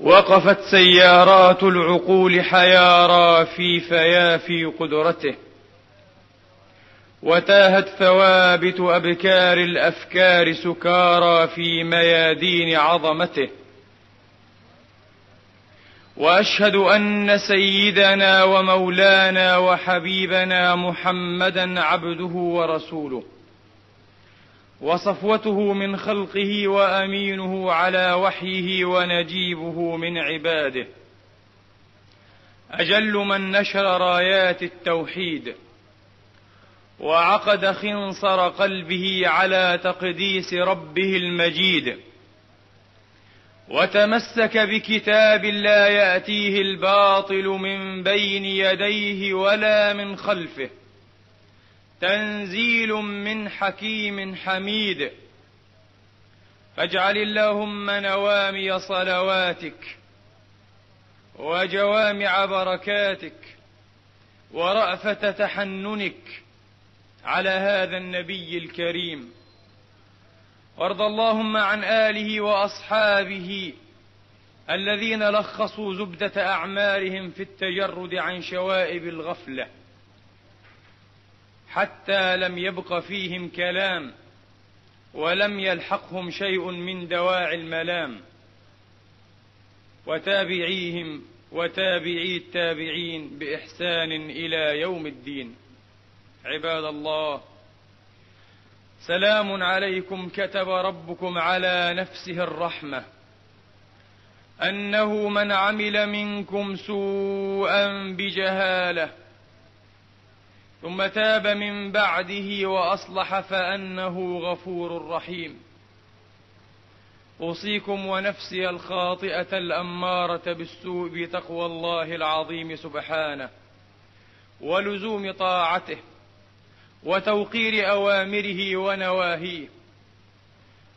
وقفت سيارات العقول حيارى في فيافي قدرته وتاهت ثوابت أبكار الأفكار سكارى في ميادين عظمته. وأشهد أن سيدنا ومولانا وحبيبنا محمدا عبده ورسوله. وصفوته من خلقه وأمينه على وحيه ونجيبه من عباده. أجل من نشر رايات التوحيد وعقد خنصر قلبه على تقديس ربه المجيد وتمسك بكتاب لا يأتيه الباطل من بين يديه ولا من خلفه. تنزيل من حكيم حميد. فاجعل اللهم نوامي صلواتك وجوامع بركاتك ورأفة تحننك على هذا النبي الكريم. وارض اللهم عن آله وأصحابه الذين لخصوا زبدة أعمالهم في التجرد عن شوائب الغفلة. حتى لم يبق فيهم كلام ولم يلحقهم شيء من دواعي الملام. وتابعيهم وتابعي التابعين بإحسان إلى يوم الدين. عباد الله سلام عليكم كتب ربكم على نفسه الرحمة أنه من عمل منكم سوءا بجهالة ثم تاب من بعده وأصلح فأنه غفور رحيم. أوصيكم ونفسي الخاطئة الأمارة بالسوء بتقوى الله العظيم سبحانه ولزوم طاعته وتوقير أوامره ونواهيه.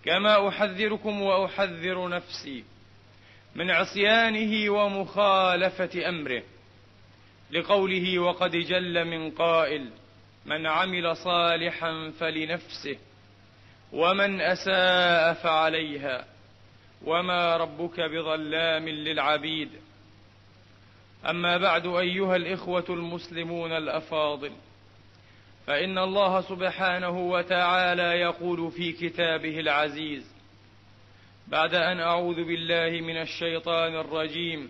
كما أحذركم وأحذر نفسي من عصيانه ومخالفة أمره. لقوله وقد جل من قائل من عمل صالحا فلنفسه ومن أساء فعليها وما ربك بظلام للعبيد. أما بعد أيها الإخوة المسلمون الأفاضل فإن الله سبحانه وتعالى يقول في كتابه العزيز بعد أن أعوذ بالله من الشيطان الرجيم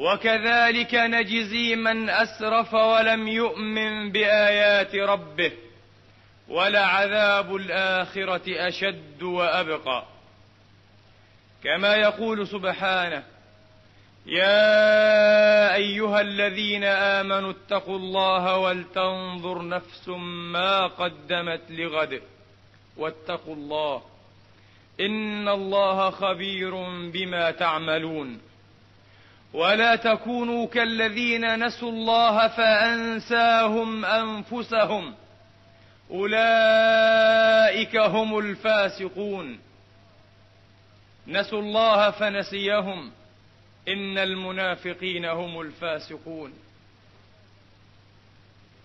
وكذلك نجزي من أسرف ولم يؤمن بآيات ربه ولعذاب الآخرة أشد وأبقى. كما يقول سبحانه يا أيها الذين آمنوا اتقوا الله ولتنظر نفس ما قدمت لغد. واتقوا الله إن الله خبير بما تعملون. ولا تكونوا كالذين نسوا الله فأنساهم أنفسهم. أولئك هم الفاسقون. نسوا الله فنسيهم. إن المنافقين هم الفاسقون.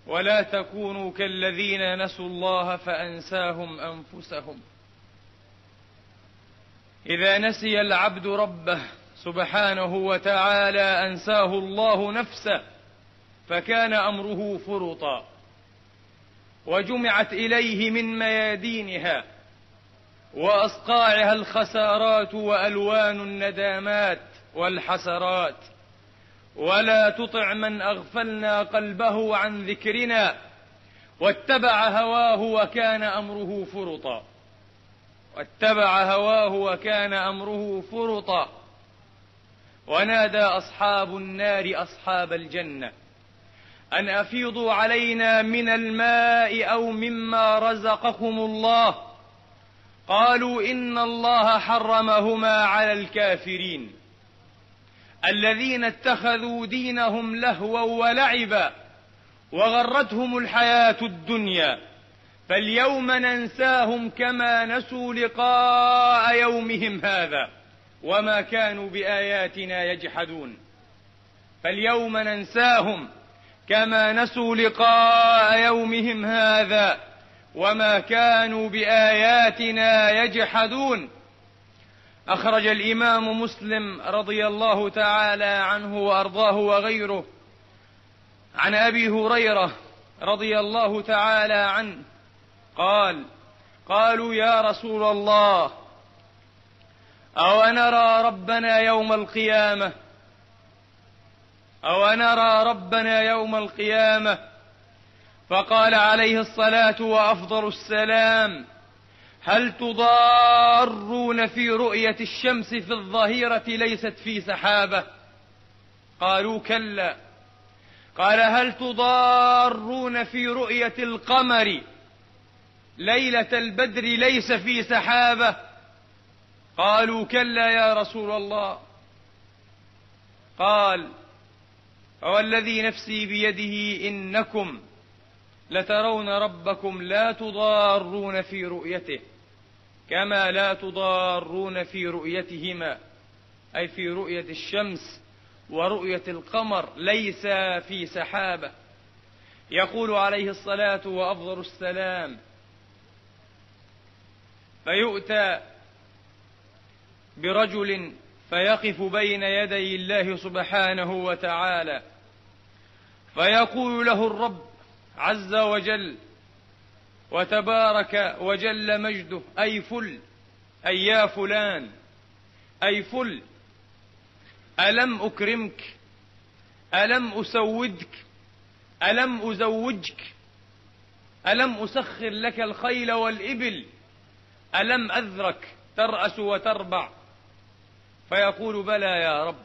ولا تكونوا كالذين نسوا الله فأنساهم أنفسهم. إذا نسي العبد ربه سبحانه وتعالى أنساه الله نفسه فكان أمره فرطا. وجمعت إليه من ميادينها وأصقاعها الخسارات وألوان الندامات والحسرات. ولا تطع من أغفلنا قلبه عن ذكرنا واتبع هواه وكان أمره فرطا. واتبع هواه وكان أمره فرطا. ونادى أصحاب النار أصحاب الجنة. أن أفيضوا علينا من الماء أو مما رزقكم الله. قالوا إن الله حرمهما على الكافرين. الذين اتخذوا دينهم لهوا ولعبا وغرتهم الحياة الدنيا. فاليوم ننساهم كما نسوا لقاء يومهم هذا. وما كانوا بآياتنا يجحدون. فاليوم ننساهم كما نسوا لقاء يومهم هذا وما كانوا بآياتنا يجحدون. أخرج الإمام مسلم رضي الله تعالى عنه وأرضاه وغيره عن أبي هريرة رضي الله تعالى عنه قال قالوا يا رسول الله أو نرى ربنا يوم القيامة؟ أو نرى ربنا يوم القيامة؟ فقال عليه الصلاة وأفضل السلام هل تضارون في رؤية الشمس في الظهيرة ليست في سحابة؟ قالوا كلا. قال هل تضارون في رؤية القمر ليلة البدر ليس في سحابة؟ قالوا كلا يا رسول الله. قال والذي نفسي بيده إنكم لترون ربكم لا تضارون في رؤيته كما لا تضارون في رؤيتهما أي في رؤية الشمس ورؤية القمر ليس في سحابة. يقول عليه الصلاة وأفضل السلام فيؤتى برجل فيقف بين يدي الله سبحانه وتعالى فيقول له الرب عز وجل وتبارك وجل مجده أي فل أي يا فلان أي فل ألم أكرمك ألم أسودك ألم أزوجك ألم أسخر لك الخيل والإبل ألم أذرك ترأس وتربع. فيقول بلى يا رب.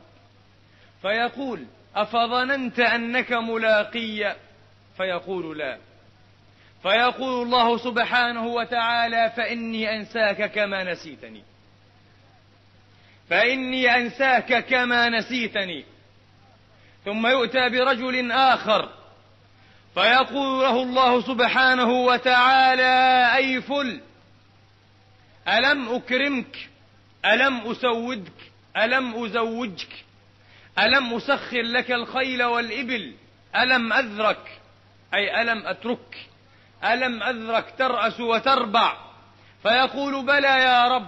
فيقول أفظننت أنك ملاقي؟ فيقول لا. فيقول الله سبحانه وتعالى فإني أنساك كما نسيتني. فإني أنساك كما نسيتني. ثم يؤتى برجل آخر. فيقول له الله سبحانه وتعالى أي فل. ألم أكرمك؟ ألم أسودك؟ ألم أزوجك؟ ألم أسخر لك الخيل والإبل؟ ألم أذرك؟ أي ألم أترك؟ ألم أذرك ترأس وتربع؟ فيقول بلى يا رب.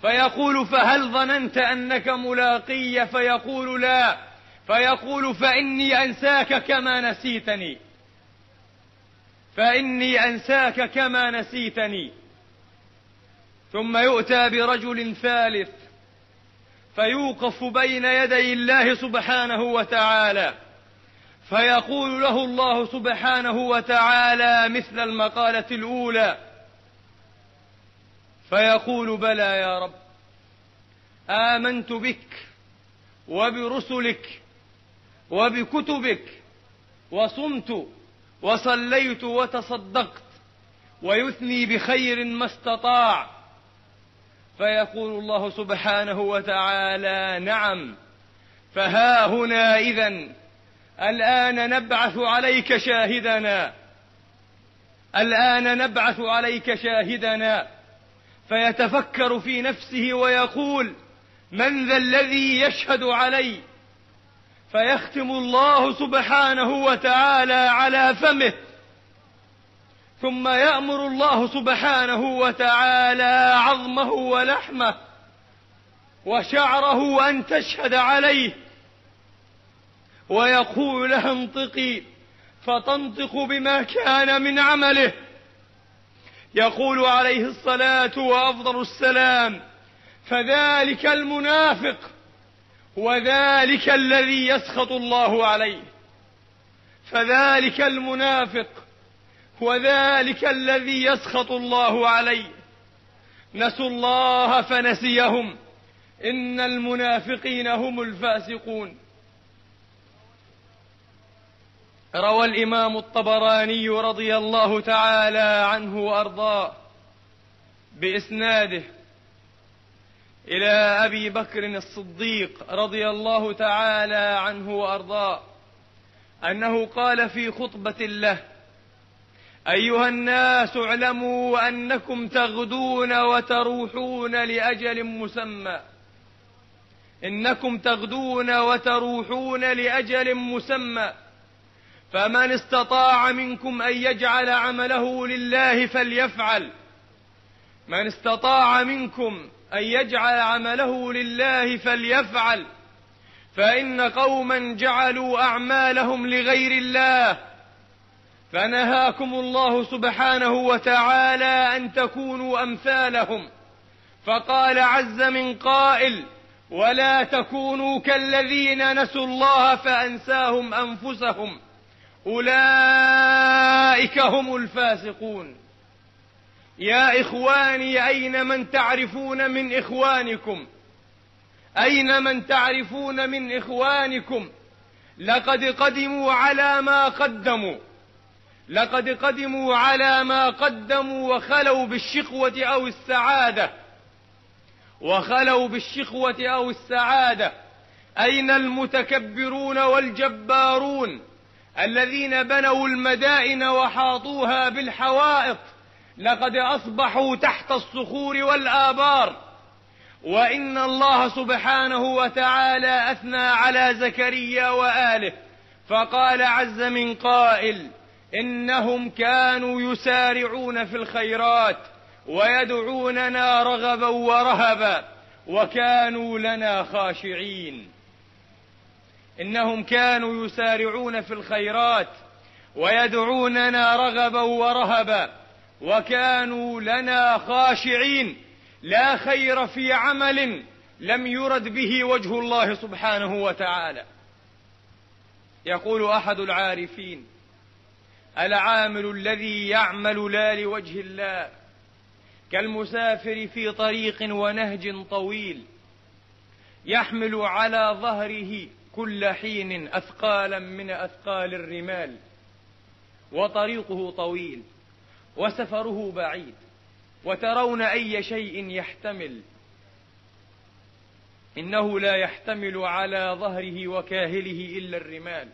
فيقول فهل ظننت أنك ملاقي؟ فيقول لا. فيقول فإني أنساك كما نسيتني. فإني أنساك كما نسيتني. ثم يؤتى برجل ثالث. فيوقف بين يدي الله سبحانه وتعالى. فيقول له الله سبحانه وتعالى مثل المقالة الأولى. فيقول بلى يا رب. آمنت بك وبرسلك وبكتبك وصمت وصليت وتصدقت ويثني بخير ما استطاع. فيقول الله سبحانه وتعالى نعم فها هنا إذا الآن نبعث عليك شاهدنا الآن نبعث عليك شاهدنا فيتفكر في نفسه ويقول من ذا الذي يشهد علي؟ فيختم الله سبحانه وتعالى على فمه. ثم يأمر الله سبحانه وتعالى عظمه ولحمه وشعره أن تشهد عليه ويقول لها انطقي فتنطق بما كان من عمله. يقول عليه الصلاة وأفضل السلام فذلك المنافق وذلك الذي يسخط الله عليه فذلك المنافق وذلك الذي يسخط الله عليه. نسوا الله فنسيهم. إن المنافقين هم الفاسقون. روى الإمام الطبراني رضي الله تعالى عنه وأرضاه بإسناده إلى أبي بكر الصديق رضي الله تعالى عنه وأرضاه أنه قال في خطبة له أيها الناس اعلموا أنكم تغدون وتروحون لأجل مسمى. إنكم تغدون وتروحون لأجل مسمى. فمن استطاع منكم أن يجعل عمله لله فليفعل. من استطاع منكم أن يجعل عمله لله فليفعل. فإن قوما جعلوا أعمالهم لغير الله فنهاكم الله سبحانه وتعالى أن تكونوا أمثالهم. فقال عز من قائل ولا تكونوا كالذين نسوا الله فأنساهم أنفسهم. أولئك هم الفاسقون. يا إخواني أين من تعرفون من إخوانكم؟ أين من تعرفون من إخوانكم؟ لقد قدموا على ما قدموا. لقد قدموا على ما قدموا وخلوا بالشقوة أو السعادة. وخلوا بالشقوة أو السعادة. أين المتكبرون والجبارون الذين بنوا المدائن وحاطوها بالحوائط؟ لقد أصبحوا تحت الصخور والآبار. وإن الله سبحانه وتعالى أثنى على زكريا وآله. فقال عز من قائل إنهم كانوا يسارعون في الخيرات ويدعوننا رغبا ورهبا وكانوا لنا خاشعين. إنهم كانوا يسارعون في الخيرات ويدعوننا رغبا ورهبا وكانوا لنا خاشعين. لا خير في عمل لم يرد به وجه الله سبحانه وتعالى. يقول أحد العارفين العامل الذي يعمل لا لوجه الله كالمسافر في طريق ونهج طويل يحمل على ظهره كل حين أثقالا من أثقال الرمال وطريقه طويل وسفره بعيد وترون أي شيء يحتمل. إنه لا يحتمل على ظهره وكاهله إلا الرمال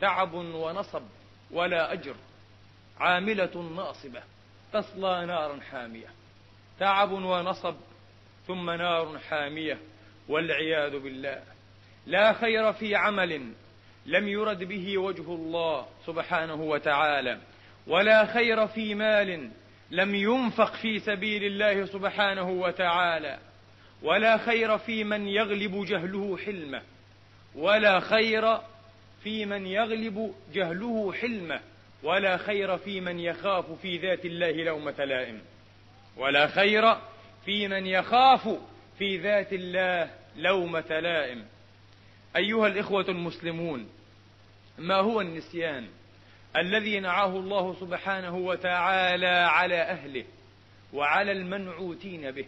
تعب ونصب. ولا أجر. عاملة ناصبة تصلى نارا حامية تعب ونصب ثم نار حامية والعياذ بالله. لا خير في عمل لم يرد به وجه الله سبحانه وتعالى ولا خير في مال لم ينفق في سبيل الله سبحانه وتعالى ولا خير في من يغلب جهله حلمه ولا خير في من يغلب جهله حلمه ولا خير في من يخاف في ذات الله لومة لائم. ولا خير في من يخاف في ذات الله لومة لائم. أيها الإخوة المسلمون ما هو النسيان الذي نعاه الله سبحانه وتعالى على أهله وعلى المنعوتين به؟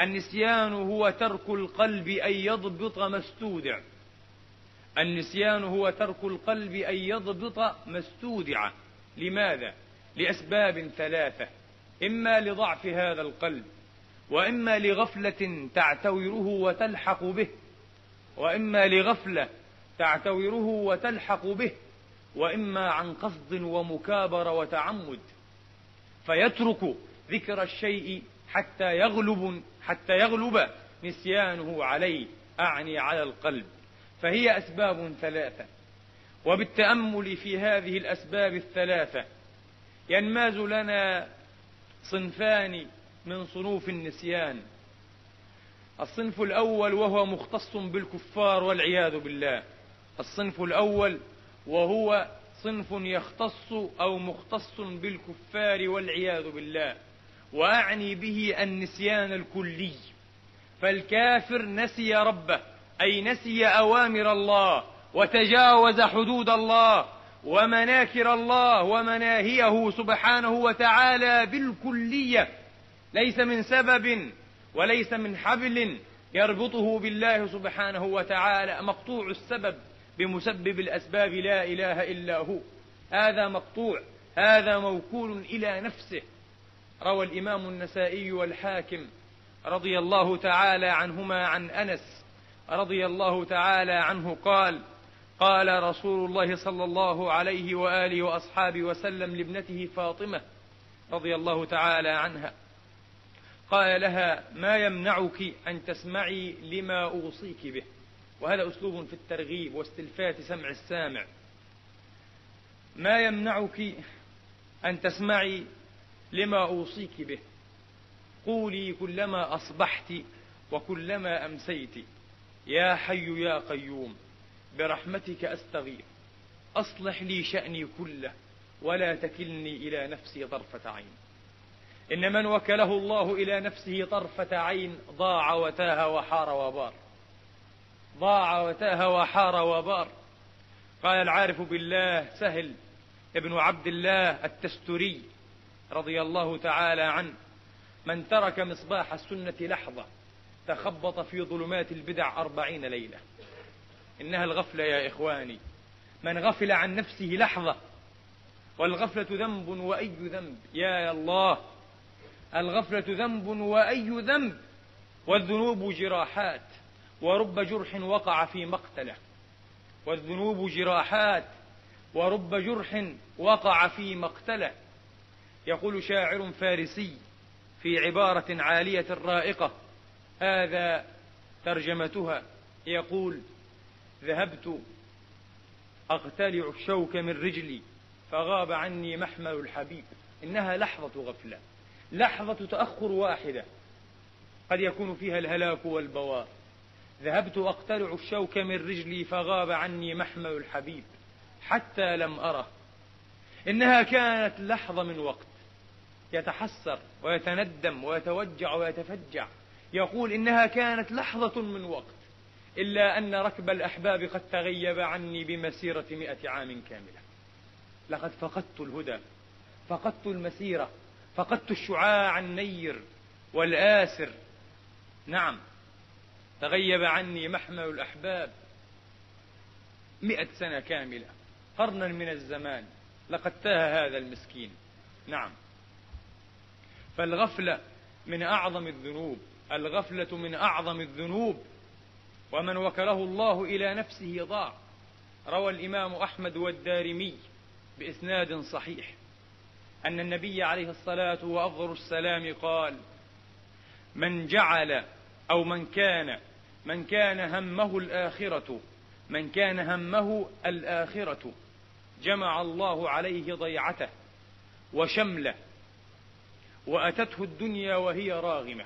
النسيان هو ترك القلب أن يضبط ما استودع. النسيان هو ترك القلب أن يضبط ما استودع. لماذا؟ لأسباب ثلاثة. إما لضعف هذا القلب وإما لغفلة تعتوره وتلحق به وإما لغفلة تعتوره وتلحق به وإما عن قصد ومكابرة وتعمد. فيترك ذكر الشيء حتى يغلب حتى يغلب نسيانه عليه أعني على القلب. فهي أسباب ثلاثة وبالتأمل في هذه الأسباب الثلاثة ينماز لنا صنفان من صنوف النسيان. الصنف الأول وهو مختص بالكفار والعياذ بالله. الصنف الأول وهو صنف يختص أو مختص بالكفار والعياذ بالله وأعني به النسيان الكلي. فالكافر نسي ربه أي نسي أوامر الله وتجاوز حدود الله ومناكر الله ومناهيه سبحانه وتعالى بالكلية. ليس من سبب وليس من حبل يربطه بالله سبحانه وتعالى. مقطوع السبب بمسبب الأسباب لا إله إلا هو. هذا مقطوع هذا موكول إلى نفسه. روى الإمام النسائي والحاكم رضي الله تعالى عنهما عن أنس رضي الله تعالى عنه قال قال رسول الله صلى الله عليه وآله وأصحابه وسلم لابنته فاطمة رضي الله تعالى عنها قال لها ما يمنعك أن تسمعي لما أوصيك به؟ وهذا أسلوب في الترغيب واستلفات سمع السامع. ما يمنعك أن تسمعي لما أوصيك به؟ قولي كلما أصبحت وكلما أمسيت. يا حي يا قيوم برحمتك أستغيث. أصلح لي شأني كله ولا تكلني إلى نفسي طرفة عين. إن من وكله الله إلى نفسه طرفة عين ضاع وتاه وحار وبار. ضاع وتاه وحار وبار. قال العارف بالله سهل ابن عبد الله التستري رضي الله تعالى عنه من ترك مصباح السنة لحظة تخبط في ظلمات البدع أربعين ليلة. إنها الغفلة يا إخواني. من غفل عن نفسه لحظة والغفلة ذنب وأي ذنب؟ يا الله. الغفلة ذنب وأي ذنب؟ والذنوب جراحات. ورب جرح وقع في مقتلة. والذنوب جراحات. ورب جرح وقع في مقتلة. يقول شاعر فارسي في عبارة عالية رائقة هذا ترجمتها. يقول ذهبت أقتلع الشوك من رجلي فغاب عني محمل الحبيب. إنها لحظة غفلة لحظة تأخر واحدة قد يكون فيها الهلاك والبوار ذهبت أقتلع الشوك من رجلي فغاب عني محمل الحبيب حتى لم أره. إنها كانت لحظة من وقت يتحسر ويتندم ويتوجع ويتفجع. يقول إنها كانت لحظة من وقت إلا أن ركب الأحباب قد تغيب عني بمسيرة مئة عام كاملة. لقد فقدت الهدى فقدت المسيرة فقدت الشعاع النير والآسر. نعم تغيب عني محمل الأحباب مئة سنة كاملة قرنا من الزمان لقد تاه هذا المسكين. نعم فالغفلة من أعظم الذنوب. الغفلة من أعظم الذنوب ومن وكله الله إلى نفسه ضاع روى الإمام أحمد والدارمي بإسناد صحيح. أن النبي عليه الصلاة وأفضل السلام قال من جعل أو من كان من كان همه الآخرة من كان همه الآخرة جمع الله عليه ضيعته وشمله وأتته الدنيا وهي راغمة.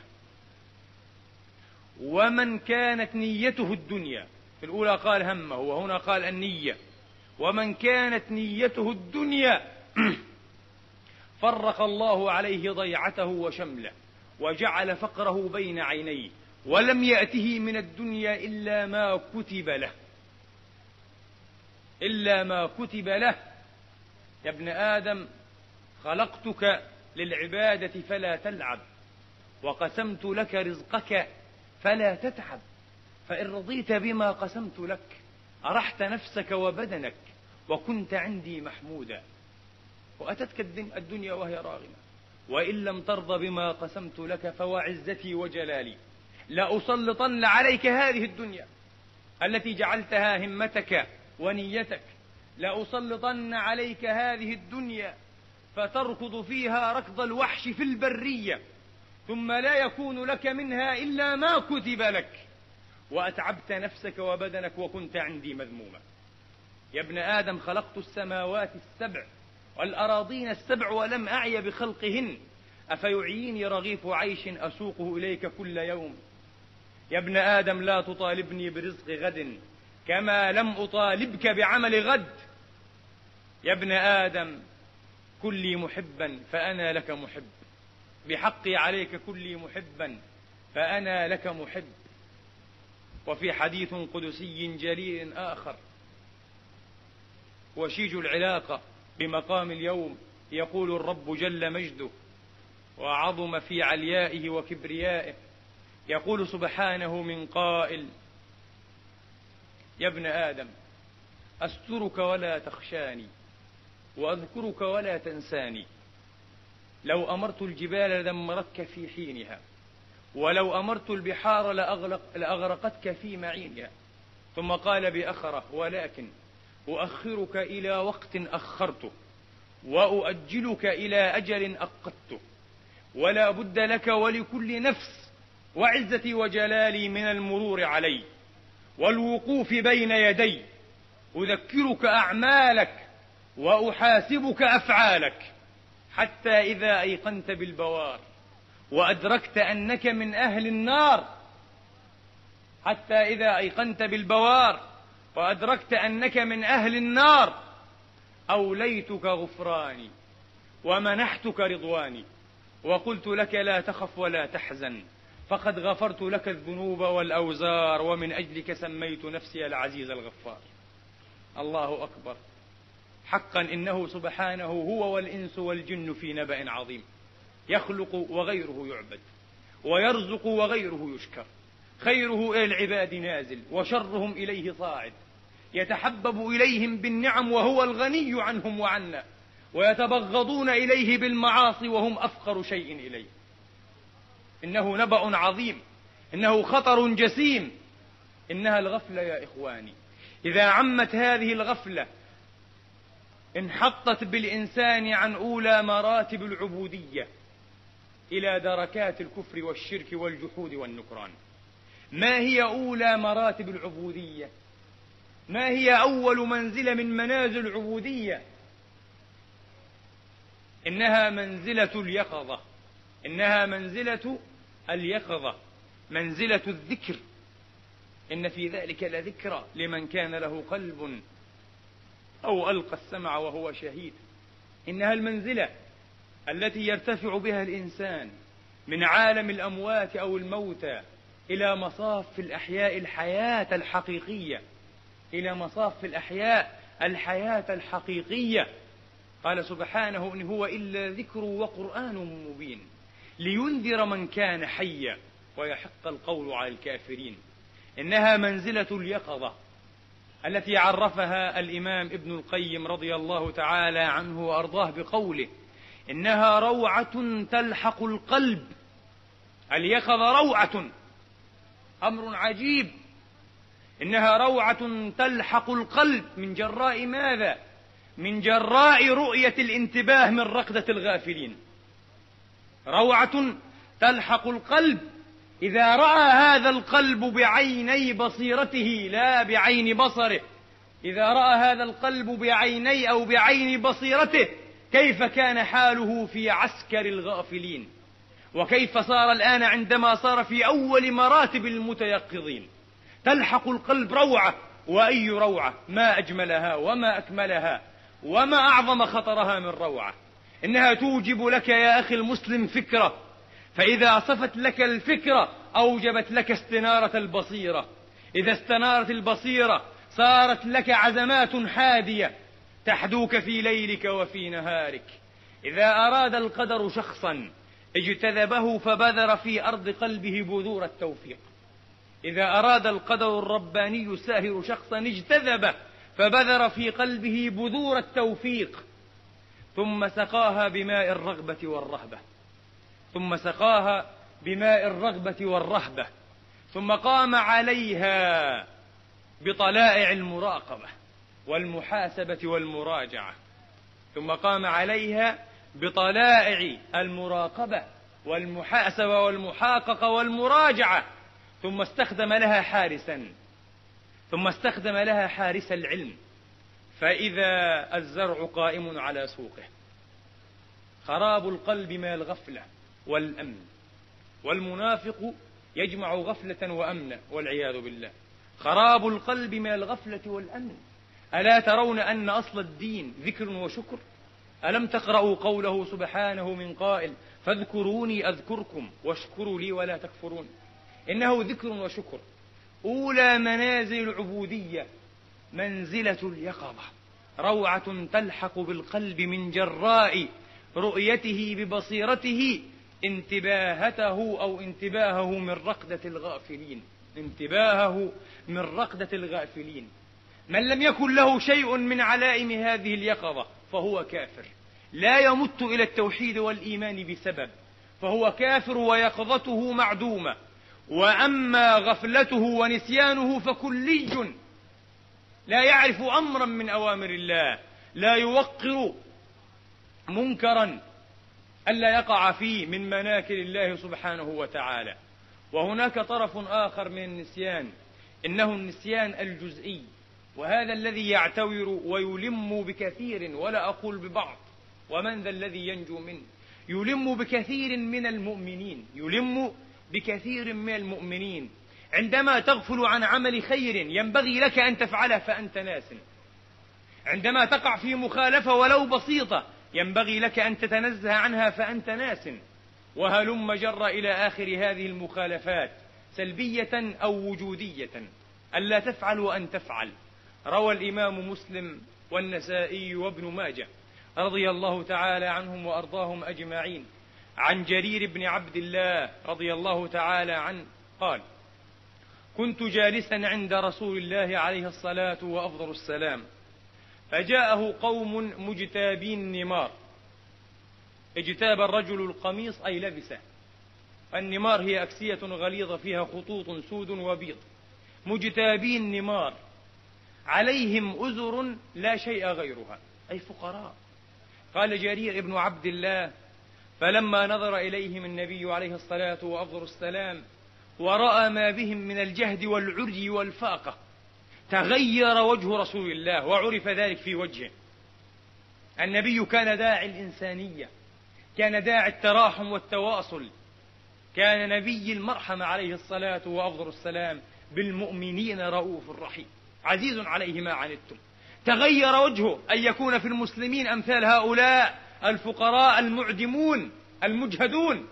ومن كانت نيته الدنيا. في الأولى قال همه وهنا قال النية. ومن كانت نيته الدنيا فرق الله عليه ضيعته وشمله وجعل فقره بين عينيه ولم يأته من الدنيا إلا ما كتب له. إلا ما كتب له. يا ابن آدم خلقتك للعبادة فلا تلعب وقسمت لك رزقك فلا تتعب. فإن رضيت بما قسمت لك أرحت نفسك وبدنك وكنت عندي محمودا. وأتتك الدنيا وهي راغمة. وإن لم ترض بما قسمت لك فوعزتي وجلالي. لأسلطن عليك هذه الدنيا التي جعلتها همتك ونيتك. لأسلطن عليك هذه الدنيا فتركض فيها ركض الوحش في البرية. ثم لا يكون لك منها إلا ما كتب لك. وأتعبت نفسك وبدنك وكنت عندي مذموما. يا ابن آدم خلقت السماوات السبع والأراضين السبع ولم أعي بخلقهن. أفيعيني رغيف عيش أسوقه إليك كل يوم؟ يا ابن آدم لا تطالبني برزق غد كما لم أطالبك بعمل غد. يا ابن آدم كلي محبا فأنا لك محب. بحقي عليك كلي محبا فأنا لك محب. وفي حديث قدسي جليل آخر. وشيج العلاقة بمقام اليوم يقول الرب جل مجده وعظم في عليائه وكبريائه. يقول سبحانه من قائل يا ابن آدم أسترك ولا تخشاني وأذكرك ولا تنساني. لو أمرت الجبال لدمرتك في حينها ولو أمرت البحار لأغلق لأغرقتك في معينها. ثم قال بأخره ولكن أؤخرك إلى وقت أخرته وأؤجلك إلى أجل أقدته ولا بد لك ولكل نفس وعزتي وجلالي من المرور علي والوقوف بين يدي أذكرك أعمالك وأحاسبك أفعالك. حتى إذا أيقنت بالبوار وأدركت أنك من أهل النار حتى إذا أيقنت بالبوار وأدركت أنك من أهل النار أوليتك غفراني ومنحتك رضواني وقلت لك لا تخف ولا تحزن فقد غفرت لك الذنوب والأوزار ومن أجلك سميت نفسي العزيز الغفار الله أكبر حقا إنه سبحانه هو والإنس والجن في نبأ عظيم. يخلق وغيره يعبد ويرزق وغيره يشكر. خيره إلى العباد نازل وشرهم إليه صاعد. يتحبب إليهم بالنعم وهو الغني عنهم وعنا. ويتبغضون إليه بالمعاصي وهم أفقر شيء إليه. إنه نبأ عظيم إنه خطر جسيم. إنها الغفلة يا إخواني. إذا عمت هذه الغفلة انحطت بالإنسان عن أولى مراتب العبودية إلى دركات الكفر والشرك والجحود والنكران. ما هي أولى مراتب العبودية؟ ما هي أول منزلة من منازل العبودية؟ إنها منزلة اليقظة. إنها منزلة اليقظة. منزلة الذكر. إن في ذلك لذكرى لمن كان له قلب أو ألقى السمع وهو شهيد. إنها المنزلة التي يرتفع بها الإنسان من عالم الأموات أو الموتى إلى مصاف الأحياء الحياة الحقيقية. إلى مصاف الأحياء الحياة الحقيقية. قال سبحانه إن هو إلا ذكر وقرآن مبين. لينذر من كان حيا ويحق القول على الكافرين. إنها منزلة اليقظة. التي عرفها الإمام ابن القيم رضي الله تعالى عنه وأرضاه بقوله إنها روعة تلحق القلب اليقظة روعة أمر عجيب. إنها روعة تلحق القلب. من جراء ماذا؟ من جراء رؤية الانتباه من رقدة الغافلين. روعة تلحق القلب. إذا رأى هذا القلب بعيني بصيرته لا بعين بصره. إذا رأى هذا القلب بعيني أو بعين بصيرته كيف كان حاله في عسكر الغافلين؟ وكيف صار الآن عندما صار في أول مراتب المتيقظين؟ تلحق القلب روعة وأي روعة؟ ما أجملها وما أكملها وما أعظم خطرها من روعة؟ إنها توجب لك يا أخي المسلم فكرة فإذا صفت لك الفكرة أوجبت لك استنارة البصيرة. إذا استنارت البصيرة صارت لك عزمات حادية. تحدوك في ليلك وفي نهارك. إذا أراد القدر شخصا اجتذبه فبذر في أرض قلبه بذور التوفيق. إذا أراد القدر الرباني ساهر شخصا اجتذبه فبذر في قلبه بذور التوفيق. ثم سقاها بماء الرغبة والرهبة. ثم سقاها بماء الرغبة والرهبة ثم قام عليها بطلائع المراقبة والمحاسبة والمراجعة ثم قام عليها بطلائع المراقبة والمحاسبة والمحاققة والمراجعة ثم استخدم لها حارسا ثم استخدم لها حارس العلم فإذا الزرع قائم على سوقه خراب القلب من الغفلة والأمن. والمنافق يجمع غفلة وأمنا والعياذ بالله. خراب القلب من الغفلة والأمن. ألا ترون أن أصل الدين ذكر وشكر؟ ألم تقرأوا قوله سبحانه من قائل فاذكروني أذكركم واشكروا لي ولا تكفرون؟ إنه ذكر وشكر. أولى منازل العبودية منزلة اليقظة. روعة تلحق بالقلب من جراء رؤيته ببصيرته انتباهته أو انتباهه من رقدة الغافلين. انتباهه من رقدة الغافلين. من لم يكن له شيء من علائم هذه اليقظة فهو كافر. لا يمت إلى التوحيد والإيمان بسبب فهو كافر ويقظته معدومة. وأما غفلته ونسيانه فكلي. لا يعرف أمرا من أوامر الله. لا يوقر منكرا. ألا يقع فيه من مناكر الله سبحانه وتعالى. وهناك طرف آخر من النسيان إنه النسيان الجزئي. وهذا الذي يعتور ويلم بكثير ولا أقول ببعض. ومن ذا الذي ينجو منه؟ يلم بكثير من المؤمنين. يلم بكثير من المؤمنين. عندما تغفل عن عمل خير ينبغي لك أن تفعله فأنت ناس. عندما تقع في مخالفة ولو بسيطة ينبغي لك أن تتنزه عنها فأنت ناس. وهلم جر إلى آخر هذه المخالفات سلبية أو وجودية. ألا تفعل وأن تفعل. روى الإمام مسلم والنسائي وابن ماجه رضي الله تعالى عنهم وأرضاهم أجمعين. عن جرير بن عبد الله رضي الله تعالى عنه قال كنت جالسا عند رسول الله عليه الصلاة وأفضل السلام. فجاءه قوم مجتابي النمار اجتاب الرجل القميص أي لبسه. النمار هي أكسية غليظة فيها خطوط سود وبيض. مجتابي النمار عليهم أزر لا شيء غيرها. أي فقراء. قال جرير ابن عبد الله فلما نظر إليهم النبي عليه الصلاة وأفضل السلام ورأى ما بهم من الجهد والعري والفاقة. تغير وجه رسول الله وعرف ذلك في وجهه. النبي كان داعي الإنسانية كان داعي التراحم والتواصل كان نبي المرحمة عليه الصلاة وأفضل السلام بالمؤمنين رؤوف رحيم عزيز عليه ما عنتم. تغير وجهه أن يكون في المسلمين أمثال هؤلاء الفقراء المعدمون المجهدون.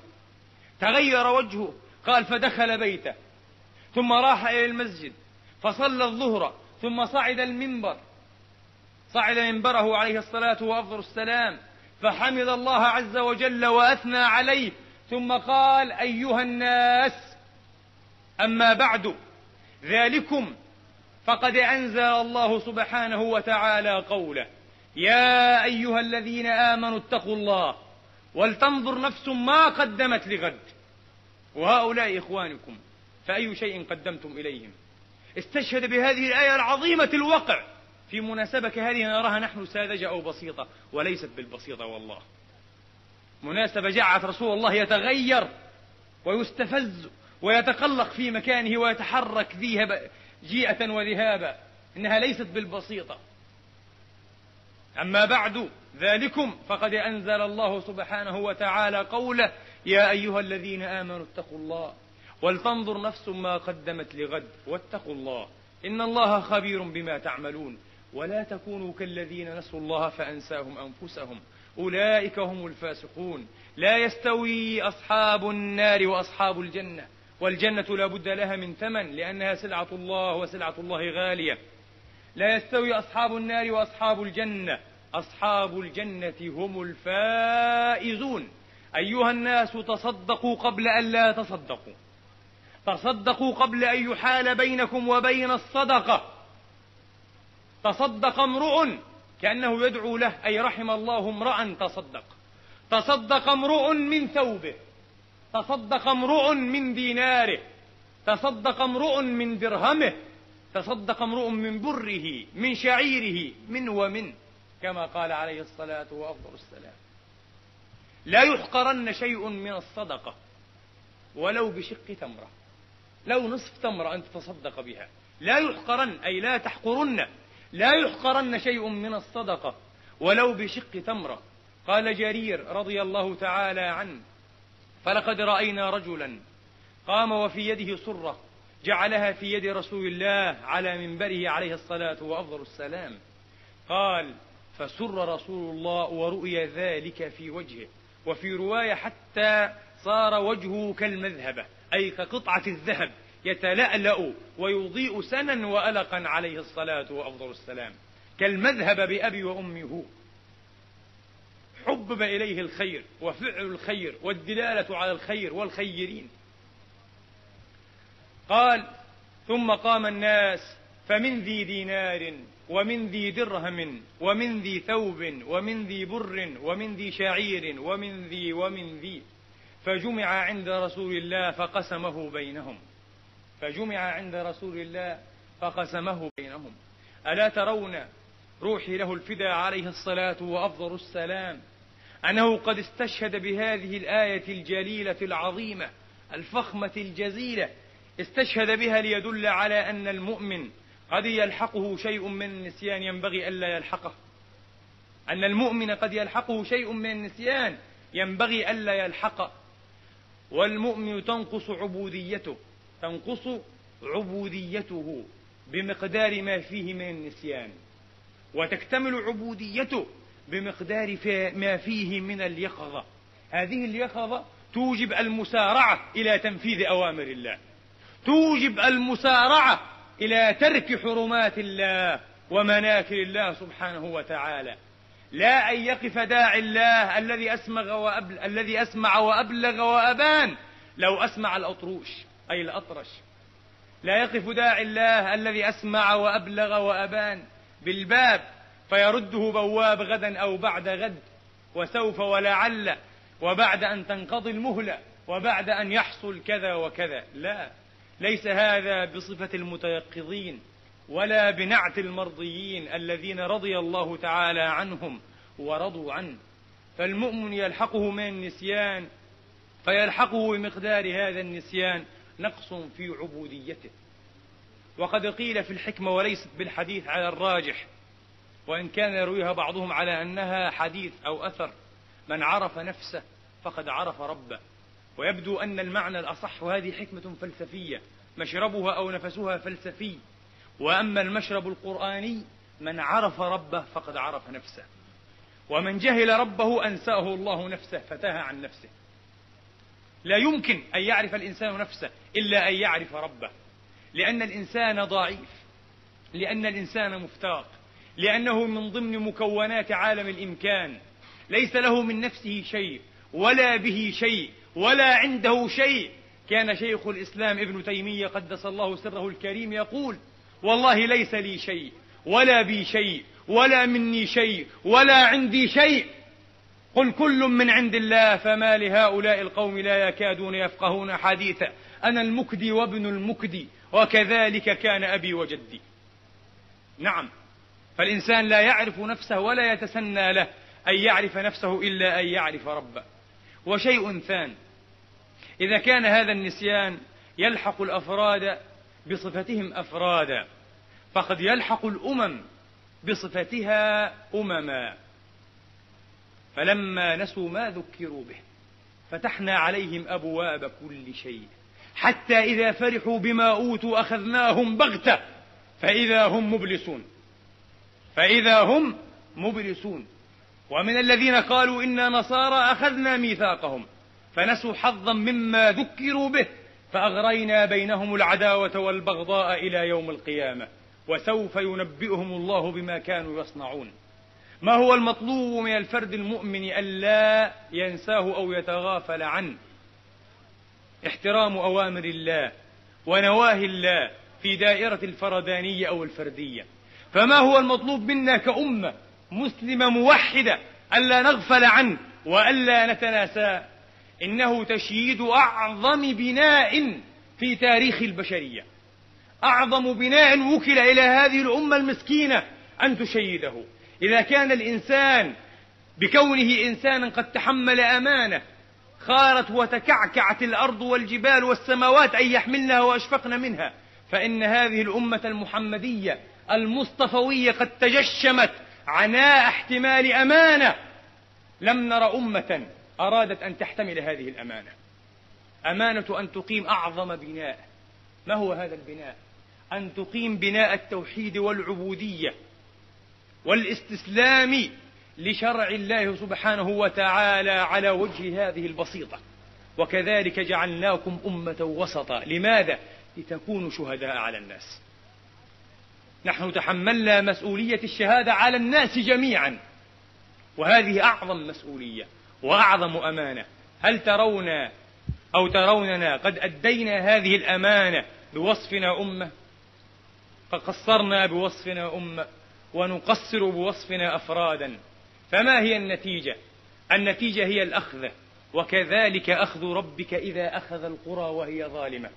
تغير وجهه قال فدخل بيته ثم راح إلى المسجد فصلى الظهر ثم صعد المنبر. صعد منبره عليه الصلاة وأفضل السلام فحمد الله عز وجل وأثنى عليه. ثم قال أيها الناس أما بعد ذلكم فقد أنزل الله سبحانه وتعالى قوله يا أيها الذين آمنوا اتقوا الله ولتنظر نفس ما قدمت لغد. وهؤلاء إخوانكم فأي شيء قدمتم إليهم؟ استشهد بهذه الآية العظيمة الوقع. في مناسبة هذه نراها نحن ساذجة أو بسيطة وليست بالبسيطة والله. مناسبة جعلت رسول الله يتغير ويستفز ويتقلق في مكانه ويتحرك فيها جيئة وذهابا. إنها ليست بالبسيطة. أما بعد ذلكم فقد أنزل الله سبحانه وتعالى قوله يا أيها الذين آمنوا اتقوا الله ولتنظر نفس ما قدمت لغد واتقوا الله إن الله خبير بما تعملون. ولا تكونوا كالذين نسوا الله فأنساهم أنفسهم. أولئك هم الفاسقون. لا يستوي أصحاب النار وأصحاب الجنة. والجنة لا بد لها من ثمن لأنها سلعة الله وسلعة الله غالية. لا يستوي أصحاب النار وأصحاب الجنة. أصحاب الجنة هم الفائزون. أيها الناس تصدقوا قبل أن لا تصدقوا. تصدقوا قبل أن يحال بينكم وبين الصدقة. تصدق امرؤ كأنه يدعو له أي رحم الله امرأ تصدق. تصدق امرؤ من ثوبه. تصدق امرؤ من ديناره. تصدق امرؤ من درهمه. تصدق امرؤ من بره من شعيره من ومن كما قال عليه الصلاة وأفضل السلام. لا يحقرن شيء من الصدقة ولو بشق تمرة. لو نصف تمرة أن تتصدق بها. لا يحقرن أي لا تحقرن. لا يحقرن شيء من الصدقة. ولو بشق تمرة. قال جرير رضي الله تعالى عنه فلقد رأينا رجلا قام وفي يده صرة جعلها في يد رسول الله على منبره عليه الصلاة وأفضل السلام. قال فسر رسول الله ورؤي ذلك في وجهه وفي رواية حتى صار وجهه كالمذهبة أي كقطعة الذهب يتلألأ ويضيء سنا وألقا عليه الصلاة وأفضل السلام. كالمذهب بأبي وأمي هو. حبب إليه الخير وفعل الخير والدلالة على الخير والخيرين. قال ثم قام الناس فمن ذي دينار ومن ذي درهم ومن ذي ثوب ومن ذي بر ومن ذي شعير ومن ذي ومن ذي فجمع عند رسول الله فقسمه بينهم. فجمع عند رسول الله فقسمه بينهم. ألا ترون روحي له الفداء عليه الصلاة وأفضل السلام؟ أنه قد استشهد بهذه الآية الجليلة العظيمة الفخمة الجزيلة استشهد بها ليدل على أن المؤمن قد يلحقه شيء من النسيان ينبغي ألا يلحقه. أن المؤمن قد يلحقه شيء من النسيان ينبغي ألا يلحقه. والمؤمن تنقص عبوديته تنقص عبوديته بمقدار ما فيه من النسيان وتكتمل عبوديته بمقدار ما فيه من اليقظة. هذه اليقظة توجب المسارعة إلى تنفيذ أوامر الله. توجب المسارعة إلى ترك حرمات الله ومناكر الله سبحانه وتعالى. لا أن يقف داعي الله الذي أسمغ وأبل الذي أسمع وأبلغ وأبان. لو أسمع الأطروش أي الأطرش. لا يقف داعي الله الذي أسمع وأبلغ وأبان. بالباب فيرده بواب غدا أو بعد غد. وسوف ولعل وبعد أن تنقضي المهلة وبعد أن يحصل كذا وكذا. لا ليس هذا بصفة المتيقظين. ولا بنعت المرضيين الذين رضي الله تعالى عنهم ورضوا عنه. فالمؤمن يلحقه من النسيان فيلحقه بمقدار هذا النسيان نقص في عبوديته. وقد قيل في الحكمة وليست بالحديث على الراجح وإن كان يرويها بعضهم على أنها حديث أو أثر. من عرف نفسه فقد عرف ربه. ويبدو أن المعنى الأصح وهذه حكمة فلسفية مشربها أو نفسها فلسفي. وأما المشرب القرآني من عرف ربه فقد عرف نفسه. ومن جهل ربه أنساه الله نفسه فتاه عن نفسه. لا يمكن أن يعرف الإنسان نفسه إلا أن يعرف ربه. لأن الإنسان ضعيف لأن الإنسان مفتاق لأنه من ضمن مكونات عالم الإمكان. ليس له من نفسه شيء ولا به شيء ولا عنده شيء. كان شيخ الإسلام ابن تيمية قدس الله سره الكريم يقول والله ليس لي شيء ولا بي شيء ولا مني شيء ولا عندي شيء. قل كل من عند الله فما لهؤلاء القوم لا يكادون يفقهون حديثا. أنا المكدي وابن المكدي وكذلك كان أبي وجدي. نعم فالإنسان لا يعرف نفسه ولا يتسنى له أن يعرف نفسه إلا أن يعرف ربه. وشيء ثان إذا كان هذا النسيان يلحق الأفراد بصفتهم أفرادا. فقد يلحق الأمم بصفتها أمما. فلما نسوا ما ذكروا به فتحنا عليهم أبواب كل شيء. حتى إذا فرحوا بما أوتوا أخذناهم بغتة فإذا هم مبلسون. فإذا هم مبلسون. ومن الذين قالوا إنا نصارى أخذنا ميثاقهم. فنسوا حظا مما ذكروا به فأغرينا بينهم العداوة والبغضاء إلى يوم القيامة. وسوف ينبئهم الله بما كانوا يصنعون. ما هو المطلوب من الفرد المؤمن ألا ينساه أو يتغافل عنه؟ احترام أوامر الله ونواهي الله في دائرة الفردانية أو الفردية. فما هو المطلوب منا كأمة مسلمة موحدة ألا نغفل عنه وألا نتناساه؟ إنه تشييد أعظم بناء في تاريخ البشرية. أعظم بناء وكل إلى هذه الأمة المسكينة أن تشيده. إذا كان الإنسان بكونه إنسانا قد تحمل أمانة خارت وتكعكعت الأرض والجبال والسماوات أن يحملنها وأشفقن منها فإن هذه الأمة المحمدية المصطفوية قد تجشمت عناء احتمال أمانة. لم نر أمة أرادت أن تحتمل هذه الأمانة. أمانة أن تقيم أعظم بناء. ما هو هذا البناء؟ أن تقيم بناء التوحيد والعبودية والاستسلام لشرع الله سبحانه وتعالى على وجه هذه البسيطة. وكذلك جعلناكم أمة وسطا. لماذا؟ لتكونوا شهداء على الناس. نحن تحملنا مسؤولية الشهادة على الناس جميعا. وهذه أعظم مسؤولية وأعظم أمانة. هل ترون أو تروننا قد أدينا هذه الأمانة بوصفنا أمة؟ فقصرنا بوصفنا أمة ونقصر بوصفنا أفرادا. فما هي النتيجة؟ النتيجة هي الأخذة وكذلك أخذ ربك إذا أخذ القرى وهي ظالمة.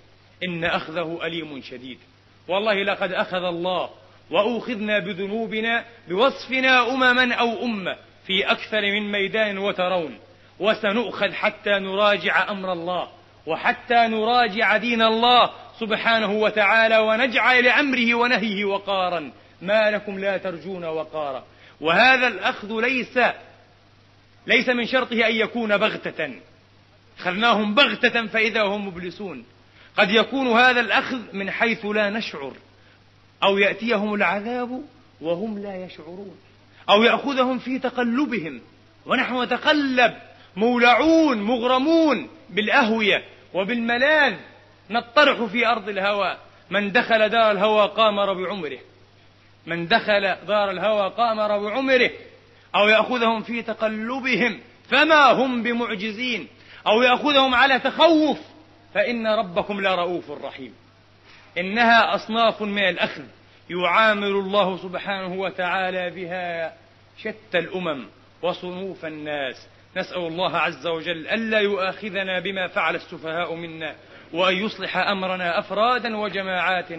إن أخذه أليم شديد. والله لقد أخذ الله وأوخذنا بذنوبنا بوصفنا أمما أو أمة في أكثر من ميدان وترون. وسنؤخذ حتى نراجع أمر الله. وحتى نراجع دين الله سبحانه وتعالى ونجعل لأمره ونهيه وقارا. ما لكم لا ترجون وقارا. وهذا الأخذ ليس ليس من شرطه أن يكون بغتة. أخذناهم بغتة فإذا هم مبلسون. قد يكون هذا الأخذ من حيث لا نشعر. أو يأتيهم العذاب وهم لا يشعرون. أو يأخذهم في تقلبهم. ونحن نتقلب. مولعون مغرمون بالأهوية وبالملاذ. نطرح في أرض الهوى من دخل دار الهوى قامر بعمره من دخل دار الهوى قامر بعمره أو يأخذهم في تقلبهم. فما هم بمعجزين. أو يأخذهم على تخوف. فإن ربكم لرؤوف رحيم. إنها أصناف من الأخذ. يعامل الله سبحانه وتعالى بها شتى الأمم وصنوف الناس. نسأل الله عز وجل ألا يؤاخذنا بما فعل السفهاء منا. وأن يصلح أمرنا أفرادا وجماعات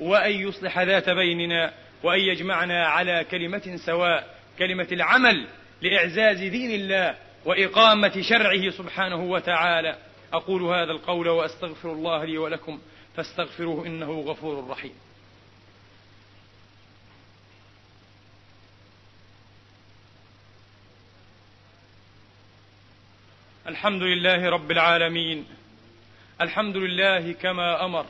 وأن يصلح ذات بيننا وأن يجمعنا على كلمة سواء كلمة العمل لإعزاز دين الله وإقامة شرعه سبحانه وتعالى. أقول هذا القول وأستغفر الله لي ولكم فاستغفروه إنه غفور رحيم. الحمد لله رب العالمين الحمد لله كما أمر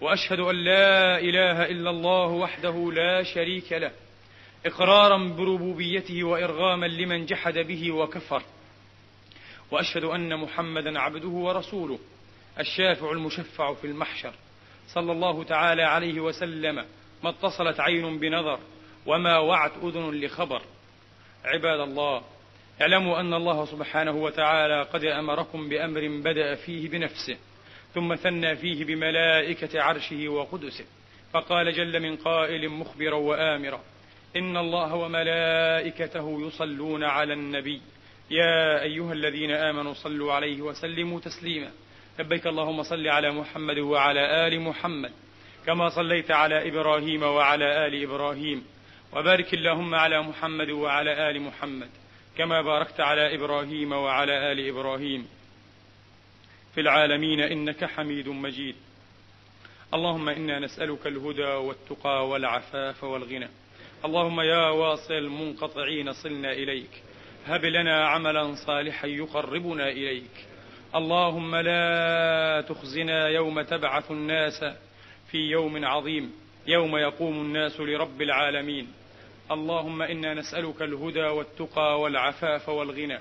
وأشهد أن لا إله إلا الله وحده لا شريك له إقرارا بربوبيته وإرغاما لمن جحد به وكفر وأشهد أن محمدا عبده ورسوله الشافع المشفع في المحشر صلى الله تعالى عليه وسلم ما اتصلت عين بنظر وما وعت أذن لخبر. عباد الله اعلموا أن الله سبحانه وتعالى قد أمركم بأمر بدأ فيه بنفسه ثم ثنى فيه بملائكة عرشه وقدسه فقال جل من قائل مخبرا وآمرا إن الله وملائكته يصلون على النبي. يا أيها الذين آمنوا صلوا عليه وسلموا تسليما. لبيك اللهم صل على محمد وعلى آل محمد كما صليت على إبراهيم وعلى آل إبراهيم وبارك اللهم على محمد وعلى آل محمد. كما باركت على إبراهيم وعلى آل إبراهيم في العالمين إنك حميد مجيد. اللهم إنا نسألك الهدى والتقى والعفاف والغنى. اللهم يا واصل المنقطعين صلنا إليك. هب لنا عملا صالحا يقربنا إليك. اللهم لا تخزنا يوم تبعث الناس في يوم عظيم. يوم يقوم الناس لرب العالمين. اللهم إنا نسألك الهدى والتقى والعفاف والغنى.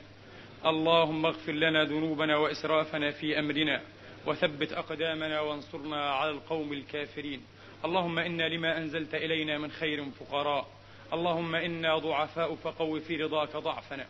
اللهم اغفر لنا ذنوبنا وإسرافنا في أمرنا. وثبت أقدامنا وانصرنا على القوم الكافرين. اللهم إنا لما أنزلت إلينا من خير فقراء. اللهم إنا ضعفاء فقو في رضاك ضعفنا.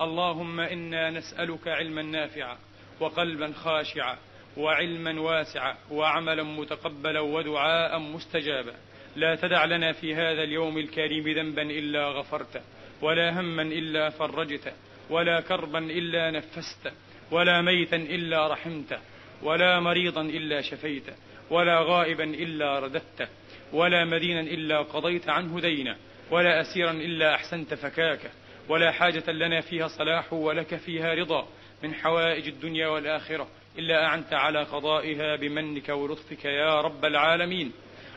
اللهم إنا نسألك علما نافعا وقلبا خاشعا وعلما واسعا وعملا متقبلا ودعاء مستجابا. لا تدع لنا في هذا اليوم الكريم ذنبا إلا غفرته ولا هما إلا فرجته ولا كربا إلا نفسته ولا ميتا إلا رحمته ولا مريضا إلا شفيته ولا غائبا إلا رددته ولا مدينا إلا قضيت عنه دينا ولا أسيرا إلا أحسنت فكاكه ولا حاجة لنا فيها صلاح ولك فيها رضا من حوائج الدنيا والآخرة إلا أعنت على قضائها بمنك ولطفك يا رب العالمين.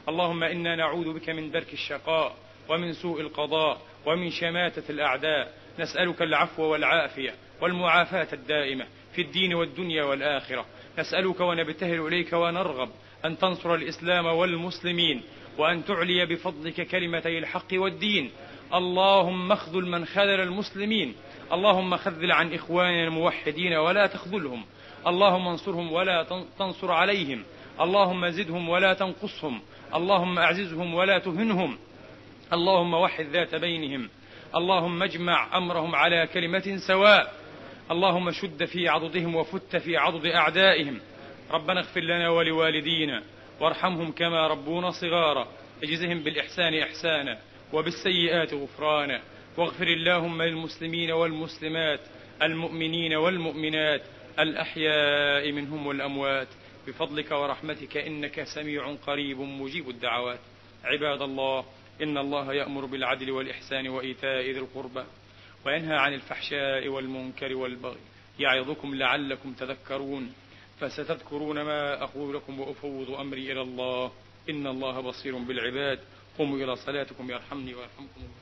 اللهم إنا نعوذ بك من درك الشقاء ومن سوء القضاء ومن شماتة الأعداء. نسألك العفو والعافية والمعافاة الدائمة في الدين والدنيا والآخرة. نسألك ونبتهل إليك ونرغب أن تنصر الإسلام والمسلمين وأن تعلي بفضلك كلمتي الحق والدين. اللهم اخذل من خذل المسلمين. اللهم خذل عن إخواننا الموحدين ولا تخذلهم. اللهم انصرهم ولا تنصر عليهم. اللهم زدهم ولا تنقصهم. اللهم أعززهم ولا تهنهم. اللهم وحد ذات بينهم. اللهم اجمع أمرهم على كلمة سواء. اللهم شد في عضدهم وفت في عضد أعدائهم. ربنا اغفر لنا ولوالدينا وارحمهم كما ربونا صغارا. اجزهم بالإحسان إحسانا وبالسيئات غفرانا. واغفر اللهم للمسلمين والمسلمات المؤمنين والمؤمنات الأحياء منهم والأموات. بفضلك ورحمتك إنك سميع قريب مجيب الدعوات. عباد الله إن الله يأمر بالعدل والإحسان وإيتاء ذي القربى وينهى عن الفحشاء والمنكر والبغي. يعظكم لعلكم تذكرون. فستذكرون ما أقول لكم وأفوض أمري إلى الله. إن الله بصير بالعباد. قوموا إلى صلاتكم يرحمني ويرحمكم الله.